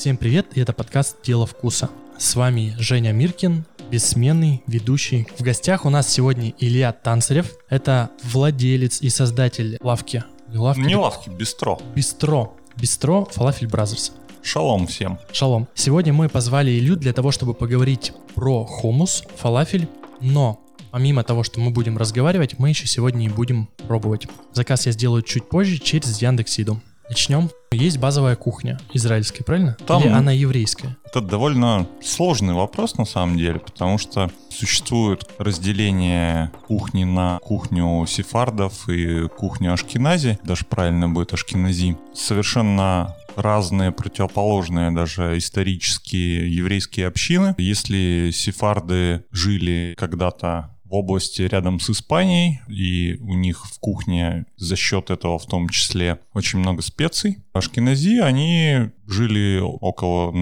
Всем привет, и это подкаст «Дело вкуса». С вами Женя Миркин, бессменный ведущий. В гостях у нас сегодня Илья Танцарев. Это владелец и создатель лавки. Не лавки, Не лавки бистро. Бистро. Бистро Falafel Brothers. Шалом всем. Шалом. Сегодня мы позвали Илью для того, чтобы поговорить про хумус, фалафель, но помимо того, что мы будем разговаривать, мы еще сегодня и будем пробовать. Заказ я сделаю чуть позже через Яндекс.Иду. Начнем. Есть базовая кухня израильская, правильно? Там Или она еврейская? Это довольно сложный вопрос на самом деле, потому что существует разделение кухни на кухню сефардов и кухню ашкенази, даже правильно будет ашкенази. Совершенно разные, противоположные даже исторические еврейские общины. Если сефарды жили когда-то в области рядом с Испанией, и у них в кухне за счет этого в том числе очень много специй. Ашкенази, они жили около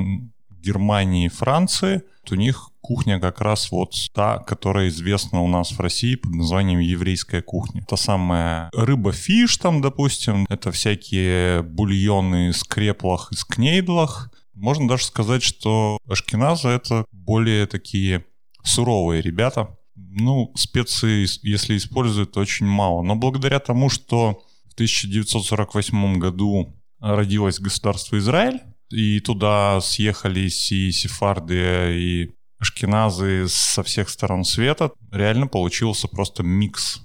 Германии, Франции. У них кухня как раз вот та, которая известна у нас в России под названием еврейская кухня. Та самая рыба-фиш там, допустим, это всякие бульоны из креплах, из кнейдлах. Можно даже сказать, что ашкеназы — это более такие суровые ребята, ну, специи, если используют, очень мало. Но благодаря тому, что в 1948 году родилось государство Израиль, и туда съехались и сефарды, и ашкеназы со всех сторон света, реально получился просто микс.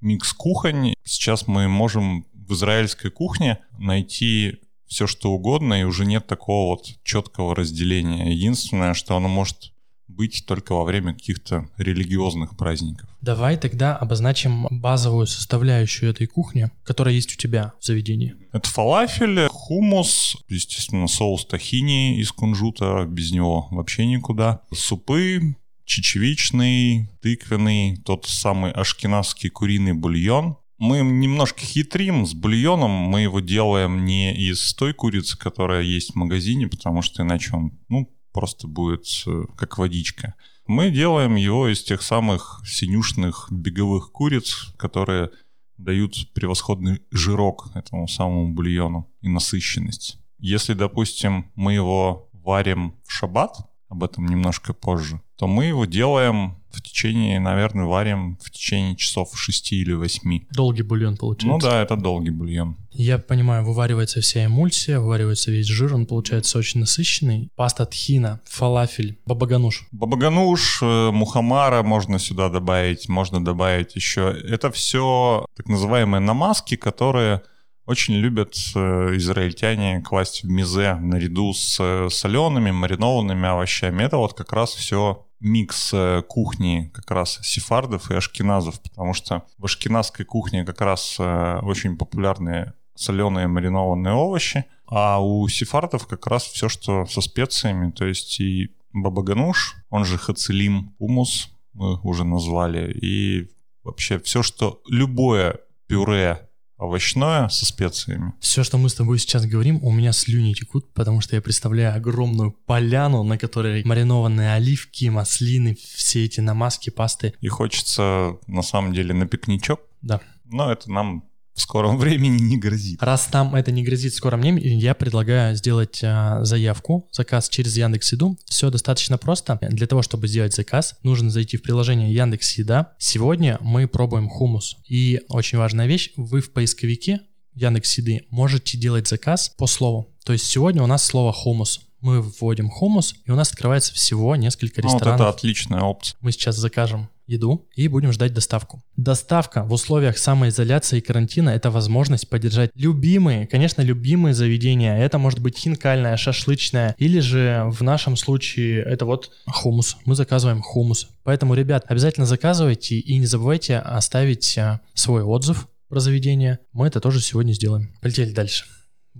Микс кухонь. Сейчас мы можем в израильской кухне найти все что угодно, и уже нет такого вот четкого разделения. Единственное, что оно может быть только во время каких-то религиозных праздников. Давай тогда обозначим базовую составляющую этой кухни, которая есть у тебя в заведении. Это фалафель, хумус, естественно, соус тахини из кунжута, без него вообще никуда. Супы, чечевичный, тыквенный, тот самый ашкеназский куриный бульон. Мы немножко хитрим с бульоном, мы его делаем не из той курицы, которая есть в магазине, потому что иначе он, ну, просто будет э, как водичка. Мы делаем его из тех самых синюшных беговых куриц, которые дают превосходный жирок этому самому бульону и насыщенность. Если, допустим, мы его варим в шаббат, об этом немножко позже, то мы его делаем в течение, наверное, варим в течение часов 6 или 8. Долгий бульон получается. Ну да, это долгий бульон. Я понимаю, вываривается вся эмульсия, вываривается весь жир, он получается очень насыщенный. Паста тхина, фалафель, бабагануш. Бабагануш, э, мухамара можно сюда добавить, можно добавить еще. Это все так называемые намазки, которые очень любят э, израильтяне класть в мизе наряду с э, солеными, маринованными овощами. Это вот как раз все микс э, кухни как раз сефардов и ашкеназов, потому что в ашкеназской кухне как раз очень популярные соленые маринованные овощи, а у сефардов как раз все, что со специями, то есть и бабагануш, он же хацелим, умус мы уже назвали, и вообще все, что любое пюре овощное со специями. Все, что мы с тобой сейчас говорим, у меня слюни текут, потому что я представляю огромную поляну, на которой маринованные оливки, маслины, все эти намазки, пасты. И хочется, на самом деле, на пикничок. Да. Но это нам в скором времени не грозит. Раз там это не грозит в скором времени, я предлагаю сделать а, заявку, заказ через Яндекс Еду. Все достаточно просто. Для того, чтобы сделать заказ, нужно зайти в приложение Яндекс Еда. Сегодня мы пробуем хумус. И очень важная вещь, вы в поисковике Яндекс Еды можете делать заказ по слову. То есть сегодня у нас слово хумус мы вводим хумус, и у нас открывается всего несколько ресторанов. Ну, вот это отличная опция. Мы сейчас закажем еду и будем ждать доставку. Доставка в условиях самоизоляции и карантина – это возможность поддержать любимые, конечно, любимые заведения. Это может быть хинкальная, шашлычная, или же в нашем случае это вот хумус. Мы заказываем хумус. Поэтому, ребят, обязательно заказывайте и не забывайте оставить а, свой отзыв про заведение. Мы это тоже сегодня сделаем. Полетели дальше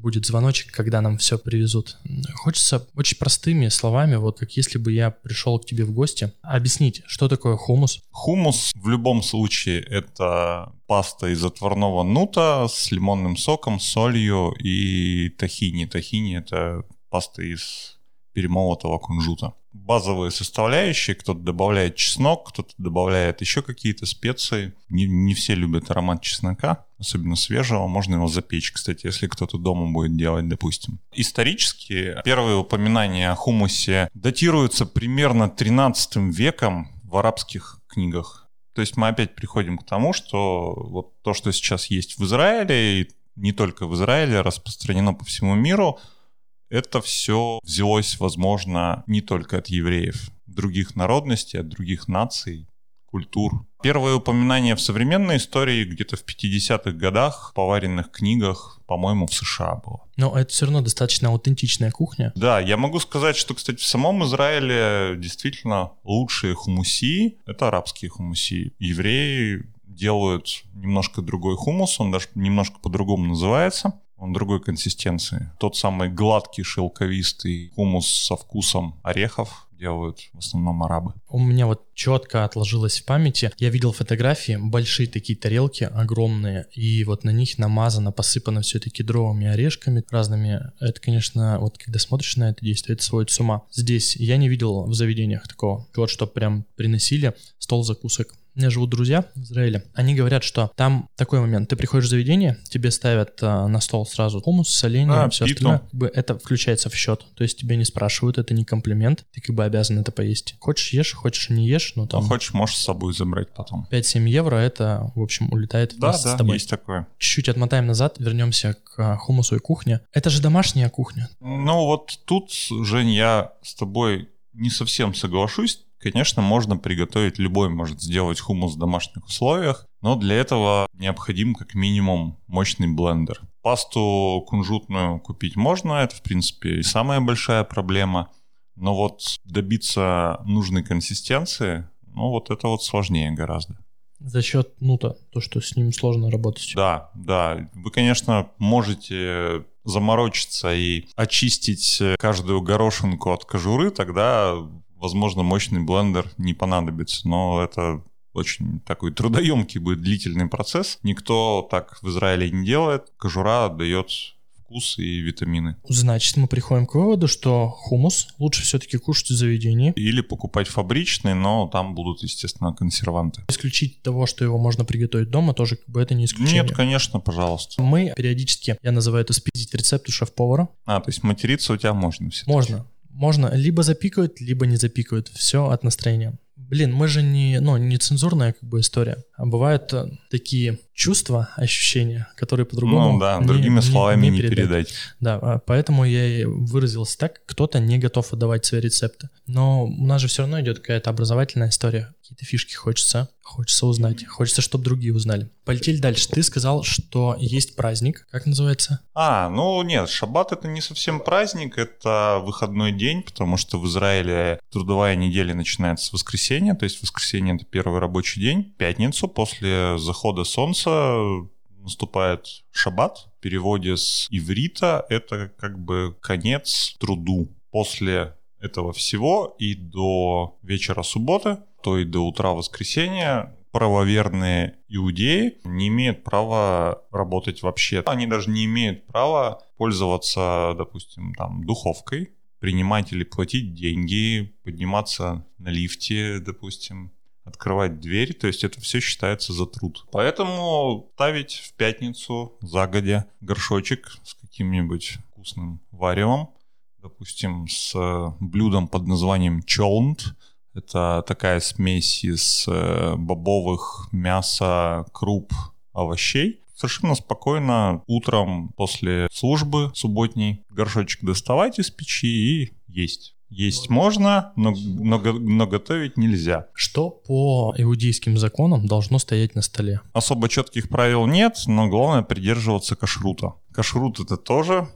будет звоночек, когда нам все привезут. Хочется очень простыми словами, вот как если бы я пришел к тебе в гости, объяснить, что такое хумус. Хумус в любом случае это паста из отварного нута с лимонным соком, солью и тахини. Тахини это паста из перемолотого кунжута. Базовые составляющие. Кто-то добавляет чеснок, кто-то добавляет еще какие-то специи. Не, не все любят аромат чеснока, особенно свежего. Можно его запечь, кстати, если кто-то дома будет делать, допустим. Исторически первые упоминания о хумусе датируются примерно 13 веком в арабских книгах. То есть мы опять приходим к тому, что вот то, что сейчас есть в Израиле, и не только в Израиле, распространено по всему миру, это все взялось, возможно, не только от евреев, других народностей, от других наций, культур. Первое упоминание в современной истории где-то в 50-х годах в поваренных книгах, по-моему, в США было. Но это все равно достаточно аутентичная кухня. Да, я могу сказать, что, кстати, в самом Израиле действительно лучшие хумуси — это арабские хумуси. Евреи делают немножко другой хумус, он даже немножко по-другому называется он другой консистенции. Тот самый гладкий шелковистый хумус со вкусом орехов делают в основном арабы. У меня вот четко отложилось в памяти. Я видел фотографии, большие такие тарелки, огромные, и вот на них намазано, посыпано все таки кедровыми орешками разными. Это, конечно, вот когда смотришь на это действие, это сводит с ума. Здесь я не видел в заведениях такого. Вот что прям приносили стол закусок меня живут друзья в Израиле, они говорят, что там такой момент, ты приходишь в заведение, тебе ставят а, на стол сразу хумус, соленье, а, все остальное, как бы это включается в счет, то есть тебя не спрашивают, это не комплимент, ты как бы обязан это поесть. Хочешь ешь, хочешь не ешь, ну там... А хочешь, можешь с собой забрать потом. 5-7 евро, это, в общем, улетает да, да, с тобой. есть такое. Чуть-чуть отмотаем назад, вернемся к а, хумусу и кухне. Это же домашняя кухня. Ну вот тут, Жень, я с тобой не совсем соглашусь, Конечно, можно приготовить, любой может сделать хумус в домашних условиях, но для этого необходим как минимум мощный блендер. Пасту кунжутную купить можно, это в принципе и самая большая проблема, но вот добиться нужной консистенции, ну вот это вот сложнее гораздо. За счет нута, то, что с ним сложно работать. Да, да. Вы, конечно, можете заморочиться и очистить каждую горошинку от кожуры, тогда возможно, мощный блендер не понадобится, но это очень такой трудоемкий будет длительный процесс. Никто так в Израиле не делает. Кожура дает вкус и витамины. Значит, мы приходим к выводу, что хумус лучше все-таки кушать в заведении. Или покупать фабричный, но там будут, естественно, консерванты. Исключить того, что его можно приготовить дома, тоже как бы это не исключение. Нет, конечно, пожалуйста. Мы периодически, я называю это спиздить рецепт у шеф-повара. А, то есть материться у тебя можно все Можно можно либо запикают, либо не запикают. Все от настроения. Блин, мы же не, ну, не цензурная как бы история. А бывают э, такие чувства, ощущения, которые по-другому Ну да, не, другими словами не, не, передать. передать. Да, а поэтому я и выразился так. Кто-то не готов отдавать свои рецепты. Но у нас же все равно идет какая-то образовательная история. Какие-то фишки хочется. Хочется узнать. Хочется, чтобы другие узнали. Полетели дальше. Ты сказал, что есть праздник. Как называется? А, ну нет, шаббат это не совсем праздник, это выходной день, потому что в Израиле трудовая неделя начинается с воскресенья, то есть воскресенье это первый рабочий день. Пятницу после захода солнца наступает шаббат. В переводе с иврита это как бы конец труду. После этого всего и до вечера субботы то и до утра воскресенья правоверные иудеи не имеют права работать вообще. Они даже не имеют права пользоваться, допустим, там, духовкой, принимать или платить деньги, подниматься на лифте, допустим, открывать дверь, то есть это все считается за труд. Поэтому ставить в пятницу загодя горшочек с каким-нибудь вкусным варевом, допустим, с блюдом под названием чолнт, это такая смесь из э, бобовых, мяса, круп, овощей. Совершенно спокойно утром после службы субботней горшочек доставать из печи и есть. Есть можно, но, но, но готовить нельзя. Что по иудейским законам должно стоять на столе? Особо четких правил нет, но главное придерживаться кашрута. Кашрут это тоже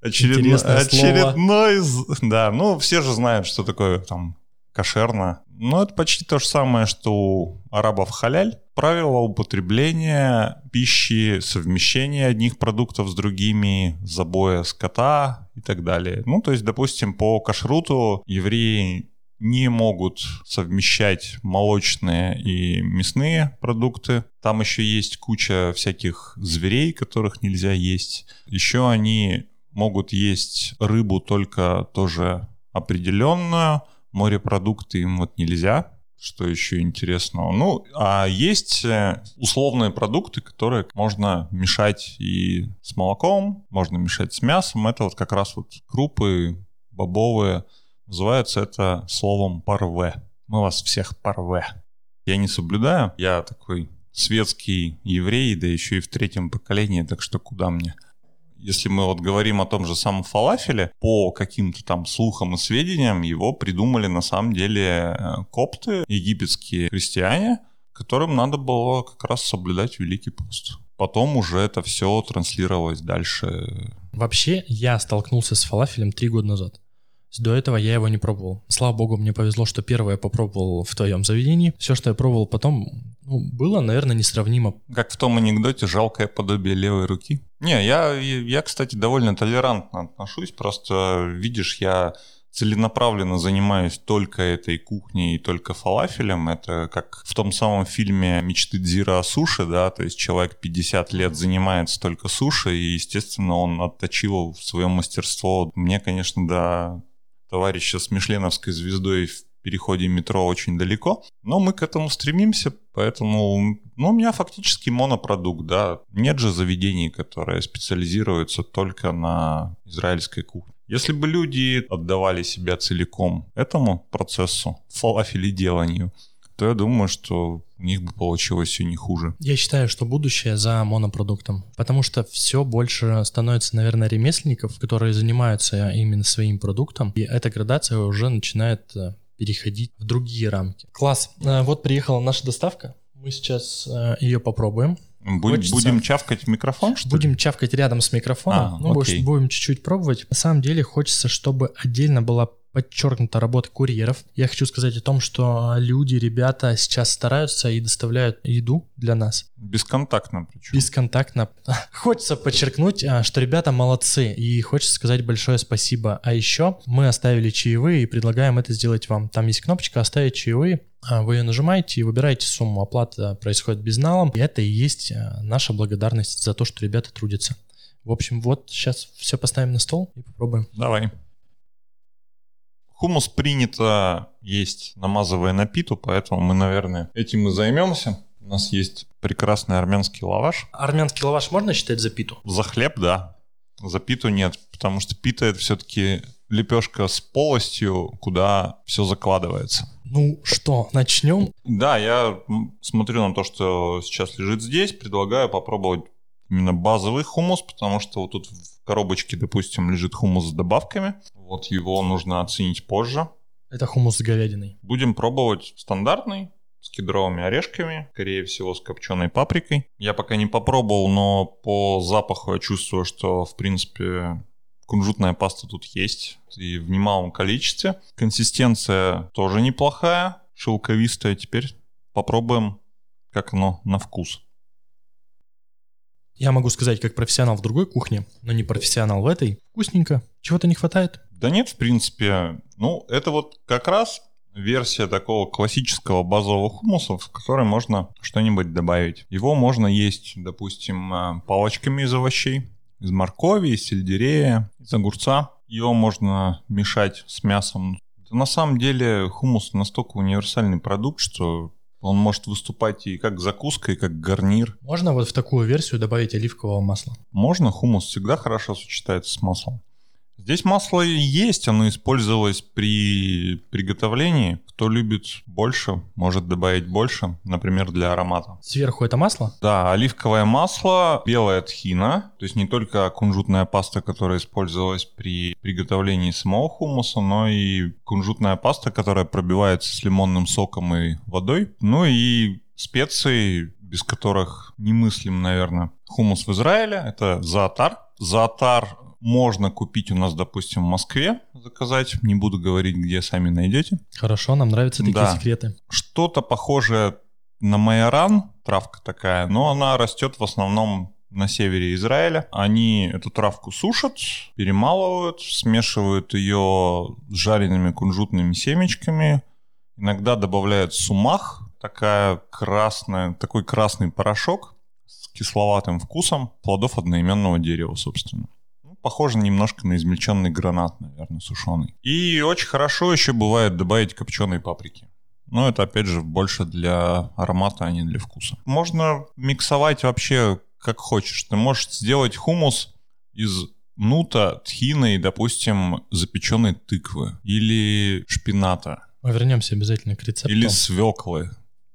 очередной, очередной, да, ну все же знают, что такое там кошерно. Но это почти то же самое, что у арабов халяль. Правила употребления пищи, совмещения одних продуктов с другими, забоя скота и так далее. Ну, то есть, допустим, по кашруту евреи не могут совмещать молочные и мясные продукты. Там еще есть куча всяких зверей, которых нельзя есть. Еще они могут есть рыбу только тоже определенную, Морепродукты им вот нельзя, что еще интересного? Ну, а есть э, условные продукты, которые можно мешать и с молоком, можно мешать с мясом. Это вот как раз вот крупы бобовые. Называется это словом парве. Мы вас всех парве. Я не соблюдаю. Я такой светский еврей, да еще и в третьем поколении, так что куда мне? Если мы вот говорим о том же самом фалафеле, по каким-то там слухам и сведениям его придумали на самом деле э, копты, египетские христиане, которым надо было как раз соблюдать Великий пост. Потом уже это все транслировалось дальше. Вообще, я столкнулся с фалафелем три года назад. До этого я его не пробовал. Слава богу, мне повезло, что первое попробовал в твоем заведении. Все, что я пробовал потом, ну, было, наверное, несравнимо. Как в том анекдоте «жалкое подобие левой руки». Не, я, я, кстати, довольно толерантно отношусь. Просто, видишь, я целенаправленно занимаюсь только этой кухней и только фалафелем. Это как в том самом фильме «Мечты Дзира о суши», да, то есть человек 50 лет занимается только суши, и, естественно, он отточил свое мастерство. Мне, конечно, да, товарища с Мишленовской звездой в переходе метро очень далеко, но мы к этому стремимся, поэтому, ну, у меня фактически монопродукт, да. Нет же заведений, которые специализируются только на израильской кухне. Если бы люди отдавали себя целиком этому процессу, фалафеледеланию, то я думаю, что у них бы получилось все не хуже. Я считаю, что будущее за монопродуктом, потому что все больше становится, наверное, ремесленников, которые занимаются именно своим продуктом, и эта градация уже начинает э, переходить в другие рамки. Класс. Э, вот приехала наша доставка. Мы сейчас э, ее попробуем. Будем, Хочется... будем чавкать в микрофон, что Будем ли? чавкать рядом с микрофоном. А, ну, окей. будем чуть-чуть пробовать. На самом деле хочется, чтобы отдельно была подчеркнута работа курьеров. Я хочу сказать о том, что люди, ребята сейчас стараются и доставляют еду для нас. Бесконтактно причем. Бесконтактно. Хочется подчеркнуть, а, что ребята молодцы, и хочется сказать большое спасибо. А еще мы оставили чаевые и предлагаем это сделать вам. Там есть кнопочка «Оставить чаевые». А, вы ее нажимаете и выбираете сумму. Оплата происходит безналом. И это и есть а, наша благодарность за то, что ребята трудятся. В общем, вот сейчас все поставим на стол и попробуем. Давай. Хумус принято есть, намазывая на питу, поэтому мы, наверное, этим и займемся. У нас есть прекрасный армянский лаваш. Армянский лаваш можно считать за питу? За хлеб, да. За питу нет, потому что пита это все-таки лепешка с полостью, куда все закладывается. Ну что, начнем? Да, я смотрю на то, что сейчас лежит здесь, предлагаю попробовать именно базовый хумус, потому что вот тут в коробочке, допустим, лежит хумус с добавками. Вот его нужно оценить позже. Это хумус с говядиной. Будем пробовать стандартный, с кедровыми орешками, скорее всего, с копченой паприкой. Я пока не попробовал, но по запаху я чувствую, что, в принципе, кунжутная паста тут есть и в немалом количестве. Консистенция тоже неплохая, шелковистая. Теперь попробуем, как оно на вкус. Я могу сказать, как профессионал в другой кухне, но не профессионал в этой. Вкусненько. Чего-то не хватает? Да нет, в принципе. Ну, это вот как раз версия такого классического базового хумуса, в который можно что-нибудь добавить. Его можно есть, допустим, э, палочками из овощей, из моркови, из сельдерея, из огурца. Его можно мешать с мясом. На самом деле хумус настолько универсальный продукт, что он может выступать и как закуска, и как гарнир. Можно вот в такую версию добавить оливкового масла? Можно, хумус всегда хорошо сочетается с маслом. Здесь масло есть, оно использовалось при приготовлении. Кто любит больше, может добавить больше, например, для аромата. Сверху это масло? Да, оливковое масло, белая тхина, то есть не только кунжутная паста, которая использовалась при приготовлении самого хумуса, но и кунжутная паста, которая пробивается с лимонным соком и водой. Ну и специи, без которых немыслим, наверное, хумус в Израиле. Это заатар. Заатар можно купить у нас, допустим, в Москве, заказать. Не буду говорить, где сами найдете. Хорошо, нам нравятся такие да. секреты. Что-то похожее на майоран, травка такая, но она растет в основном на севере Израиля. Они эту травку сушат, перемалывают, смешивают ее с жареными кунжутными семечками. Иногда добавляют сумах, такая красная, такой красный порошок с кисловатым вкусом плодов одноименного дерева, собственно похоже немножко на измельченный гранат, наверное, сушеный. И очень хорошо еще бывает добавить копченой паприки. Но это, опять же, больше для аромата, а не для вкуса. Можно миксовать вообще как хочешь. Ты можешь сделать хумус из нута, тхины и, допустим, запеченной тыквы или шпината. Мы вернемся обязательно к рецепту. Или свеклы.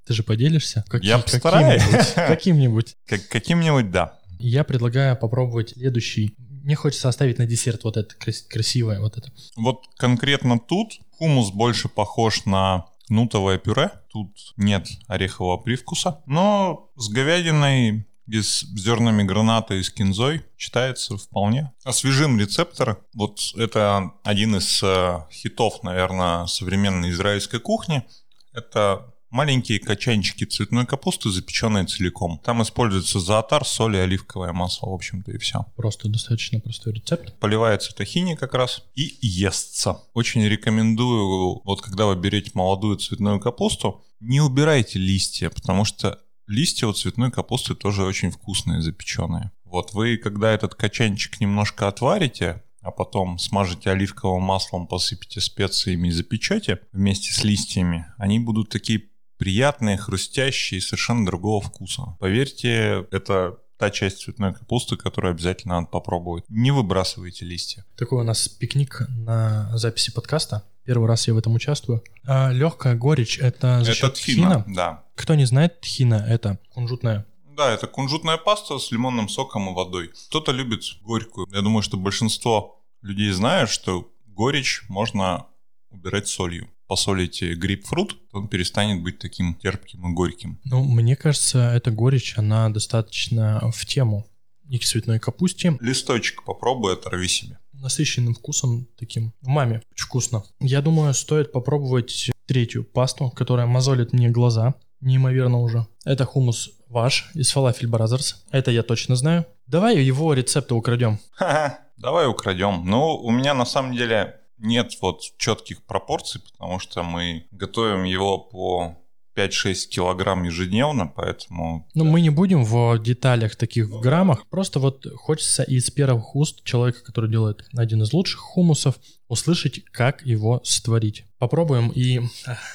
Ты же поделишься? Как, Я постараюсь. Каким-нибудь. Как, каким-нибудь, да. Я предлагаю попробовать следующий. Мне хочется оставить на десерт вот это красивое, вот это. Вот конкретно тут хумус больше похож на нутовое пюре. Тут нет орехового привкуса. Но с говядиной и с зернами граната и с кинзой читается вполне. Освежим рецептор. Вот это один из э, хитов, наверное, современной израильской кухни. Это маленькие качанчики цветной капусты, запеченные целиком. Там используется зоотар, соль и оливковое масло, в общем-то, и все. Просто достаточно простой рецепт. Поливается тахини как раз и естся. Очень рекомендую, вот когда вы берете молодую цветную капусту, не убирайте листья, потому что листья у цветной капусты тоже очень вкусные, запеченные. Вот вы, когда этот качанчик немножко отварите, а потом смажете оливковым маслом, посыпите специями и запечете вместе с листьями, они будут такие приятные, хрустящие, совершенно другого вкуса. Поверьте, это та часть цветной капусты, которую обязательно надо попробовать. Не выбрасывайте листья. Такой у нас пикник на записи подкаста. Первый раз я в этом участвую. А, легкая горечь — это за это тхина, тхина? Да. Кто не знает, тхина — это кунжутная да, это кунжутная паста с лимонным соком и водой. Кто-то любит горькую. Я думаю, что большинство людей знают, что горечь можно убирать солью посолите грейпфрут, он перестанет быть таким терпким и горьким. Ну, мне кажется, эта горечь, она достаточно в тему. И к цветной капусте. Листочек попробуй, оторви себе. Насыщенным вкусом таким. Маме очень вкусно. Я думаю, стоит попробовать третью пасту, которая мозолит мне глаза. Неимоверно уже. Это хумус ваш из Falafel Brothers. Это я точно знаю. Давай его рецепты украдем. Ха-ха, давай украдем. Ну, у меня на самом деле нет вот четких пропорций, потому что мы готовим его по 5-6 килограмм ежедневно, поэтому... Ну, мы не будем в деталях таких в граммах, просто вот хочется из первых уст человека, который делает один из лучших хумусов, услышать, как его створить. Попробуем и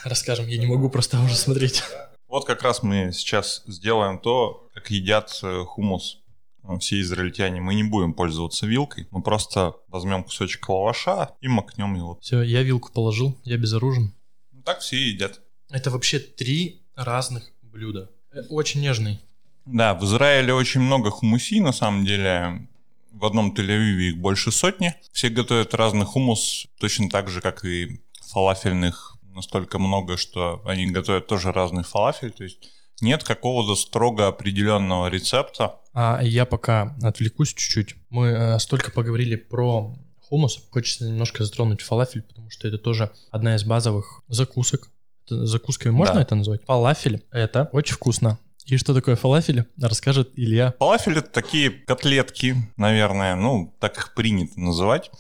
расскажем, я не могу просто уже смотреть. Вот как раз мы сейчас сделаем то, как едят э, хумус все израильтяне, мы не будем пользоваться вилкой, мы просто возьмем кусочек лаваша и макнем его. Все, я вилку положил, я безоружен. Ну, так все едят. Это вообще три разных блюда. Э, очень нежный. Да, в Израиле очень много хумусей, на самом деле. В одном Тель-Авиве их больше сотни. Все готовят разный хумус, точно так же, как и фалафельных настолько много, что они готовят тоже разный фалафель. То есть нет какого-то строго определенного рецепта. А я пока отвлекусь чуть-чуть. Мы э, столько поговорили про хумус. Хочется немножко затронуть фалафель, потому что это тоже одна из базовых закусок. Это, закуской можно да. это назвать? Фалафель — это очень вкусно. И что такое фалафель, расскажет Илья. Фалафель — это такие котлетки, наверное, ну, так их принято называть.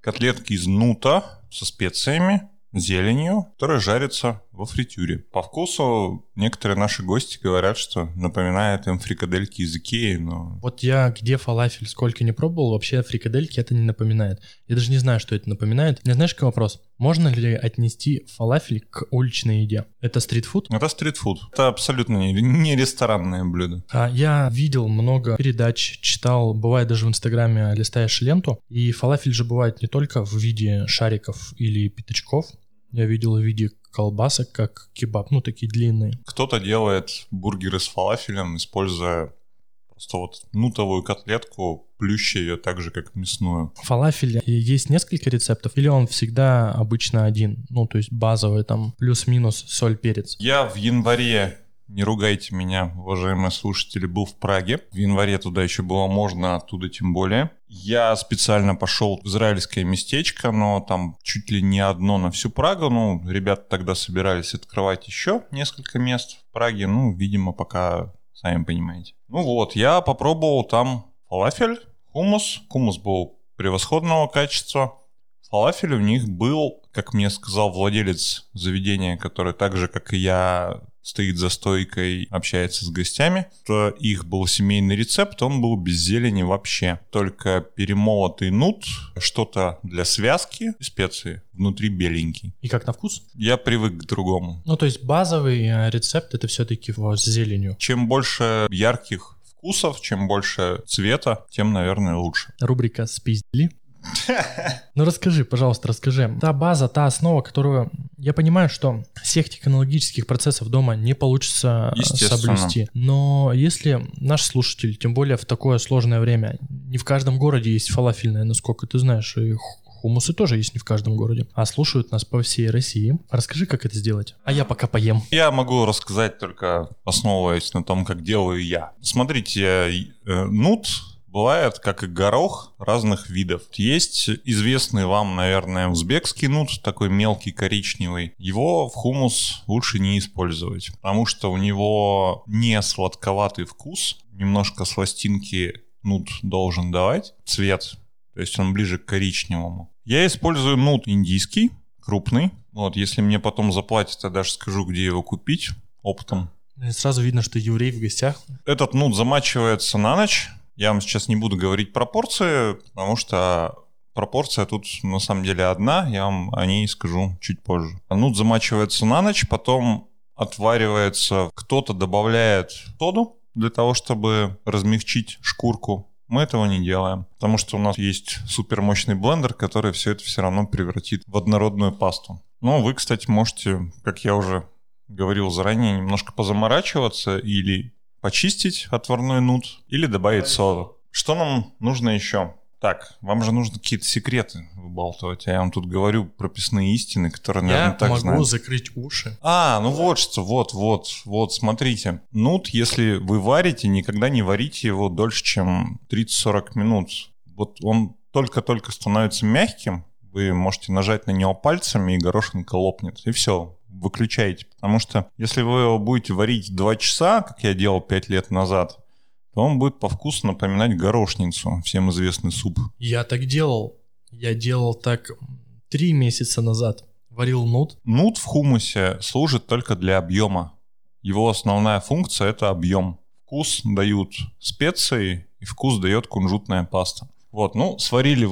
Котлетки из нута со специями, зеленью, которая жарится во фритюре. По вкусу некоторые наши гости говорят, что напоминает им фрикадельки из Икеи, но... Вот я где фалафель сколько не пробовал, вообще фрикадельки это не напоминает. Я даже не знаю, что это напоминает. Не знаешь, какой вопрос? Можно ли отнести фалафель к уличной еде? Это стритфуд? Это стритфуд. Это абсолютно не, не ресторанное блюдо. А я видел много передач, читал, бывает даже в Инстаграме листаешь ленту, и фалафель же бывает не только в виде шариков или пятачков, я видел в виде колбасок, как кебаб, ну такие длинные. Кто-то делает бургеры с фалафелем, используя просто вот нутовую котлетку, плюща ее так же, как мясную. Фалафель есть несколько рецептов, или он всегда обычно один? Ну, то есть базовый там плюс-минус соль, перец. Я в январе не ругайте меня, уважаемые слушатели, был в Праге. В январе туда еще было можно, оттуда тем более. Я специально пошел в израильское местечко, но там чуть ли не одно на всю Прагу. Ну, ребята тогда собирались открывать еще несколько мест в Праге. Ну, видимо, пока сами понимаете. Ну вот, я попробовал там фалафель, хумус. Хумус был превосходного качества. Фалафель у них был, как мне сказал владелец заведения, который так же, как и я, стоит за стойкой, общается с гостями. То их был семейный рецепт, он был без зелени вообще. Только перемолотый нут, что-то для связки, специи, внутри беленький. И как на вкус? Я привык к другому. Ну, то есть базовый э, рецепт это все-таки с зеленью. Чем больше ярких вкусов, чем больше цвета, тем, наверное, лучше. Рубрика «Спиздили». Ну расскажи, пожалуйста, расскажи. Та база, та основа, которую... Я понимаю, что всех технологических процессов дома не получится э, соблюсти. Но если наш слушатель, тем более в такое сложное время, не в каждом городе есть фалафельная, насколько ты знаешь, и хумусы тоже есть не в каждом городе, а слушают нас по всей России. Расскажи, как это сделать. А я пока поем. Я могу рассказать только основываясь на том, как делаю я. Смотрите, э, нут Бывает, как и горох, разных видов. Есть известный вам, наверное, узбекский нут, такой мелкий коричневый. Его в хумус лучше не использовать, потому что у него не сладковатый вкус, немножко сластинки нут должен давать, цвет, то есть он ближе к коричневому. Я использую нут индийский, крупный. Вот, если мне потом заплатят, я даже скажу, где его купить оптом. Сразу видно, что еврей в гостях. Этот нут замачивается на ночь, я вам сейчас не буду говорить пропорции, потому что пропорция тут на самом деле одна, я вам о ней скажу чуть позже. Нут замачивается на ночь, потом отваривается, кто-то добавляет соду для того, чтобы размягчить шкурку. Мы этого не делаем, потому что у нас есть супермощный блендер, который все это все равно превратит в однородную пасту. Но вы, кстати, можете, как я уже говорил заранее, немножко позаморачиваться или почистить отварной нут или добавить соду. Что нам нужно еще? Так, вам же нужно какие-то секреты выбалтывать, а я вам тут говорю прописные истины, которые, наверное, я так могу закрыть уши. А, ну вот что, вот, вот, вот, смотрите. Нут, если вы варите, никогда не варите его дольше, чем 30-40 минут. Вот он только-только становится мягким, вы можете нажать на него пальцами, и горошинка лопнет, и все, выключаете. Потому что если вы его будете варить 2 часа, как я делал 5 лет назад, то он будет по вкусу напоминать горошницу, всем известный суп. Я так делал. Я делал так 3 месяца назад. Варил нут. Нут в хумусе служит только для объема. Его основная функция – это объем. Вкус дают специи, и вкус дает кунжутная паста. Вот, ну, сварили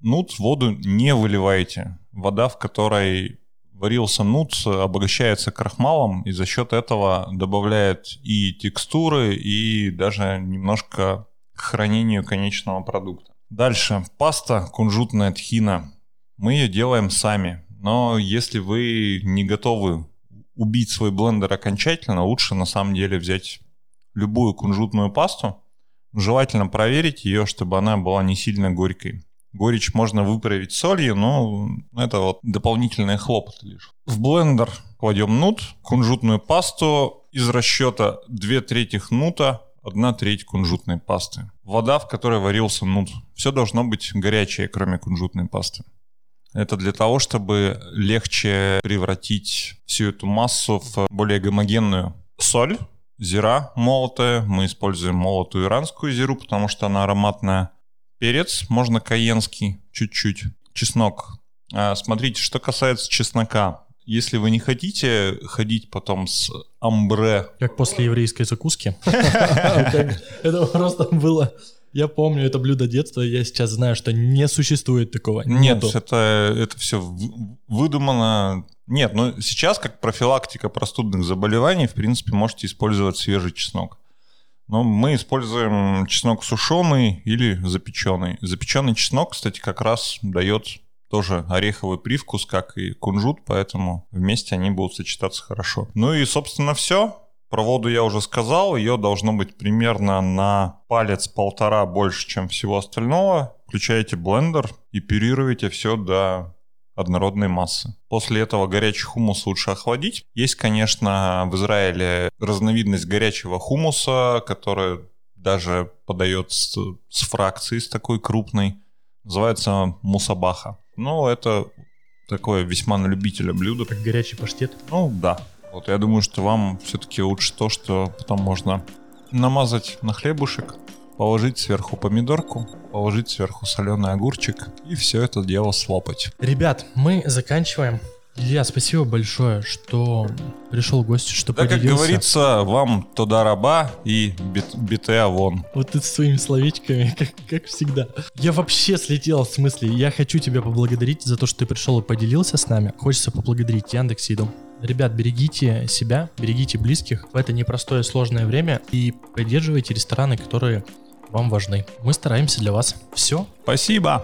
нут, воду не выливайте. Вода, в которой варился нут, обогащается крахмалом и за счет этого добавляет и текстуры, и даже немножко к хранению конечного продукта. Дальше. Паста кунжутная тхина. Мы ее делаем сами. Но если вы не готовы убить свой блендер окончательно, лучше на самом деле взять любую кунжутную пасту. Желательно проверить ее, чтобы она была не сильно горькой. Горечь можно выправить солью, но это вот дополнительные хлопоты лишь. В блендер кладем нут, кунжутную пасту из расчета 2 трети нута, 1 треть кунжутной пасты. Вода, в которой варился нут. Все должно быть горячее, кроме кунжутной пасты. Это для того, чтобы легче превратить всю эту массу в более гомогенную соль, зира молотая. Мы используем молотую иранскую зиру, потому что она ароматная. Перец, можно каенский, чуть-чуть. Чеснок. А, смотрите, что касается чеснока. Если вы не хотите ходить потом с амбре... Как после еврейской закуски. Это просто было... Я помню это блюдо детства, я сейчас знаю, что не существует такого. Нет, это, это все выдумано. Нет, ну сейчас как профилактика простудных заболеваний, в принципе, можете использовать свежий чеснок. Но мы используем чеснок сушеный или запеченный. Запеченный чеснок, кстати, как раз дает тоже ореховый привкус, как и кунжут, поэтому вместе они будут сочетаться хорошо. Ну и, собственно, все. Про воду я уже сказал, ее должно быть примерно на палец-полтора больше, чем всего остального. Включаете блендер и пюрируете все до однородной массы. После этого горячий хумус лучше охладить. Есть, конечно, в Израиле разновидность горячего хумуса, которая даже подается с фракцией, с такой крупной. Называется мусабаха. Ну, это такое весьма на любителя блюдо. Как горячий паштет? Ну, да. Вот я думаю, что вам все-таки лучше то, что потом можно намазать на хлебушек, положить сверху помидорку, положить сверху соленый огурчик и все это дело слопать. Ребят, мы заканчиваем. Илья, спасибо большое, что пришел в гости, что Да, как поделился. говорится, вам тода раба и бит, бите авон. Вот ты с своими словечками, как, как всегда. Я вообще слетел с мысли. Я хочу тебя поблагодарить за то, что ты пришел и поделился с нами. Хочется поблагодарить Яндекс Еду. Ребят, берегите себя, берегите близких в это непростое сложное время и поддерживайте рестораны, которые вам важны. Мы стараемся для вас. Все. Спасибо.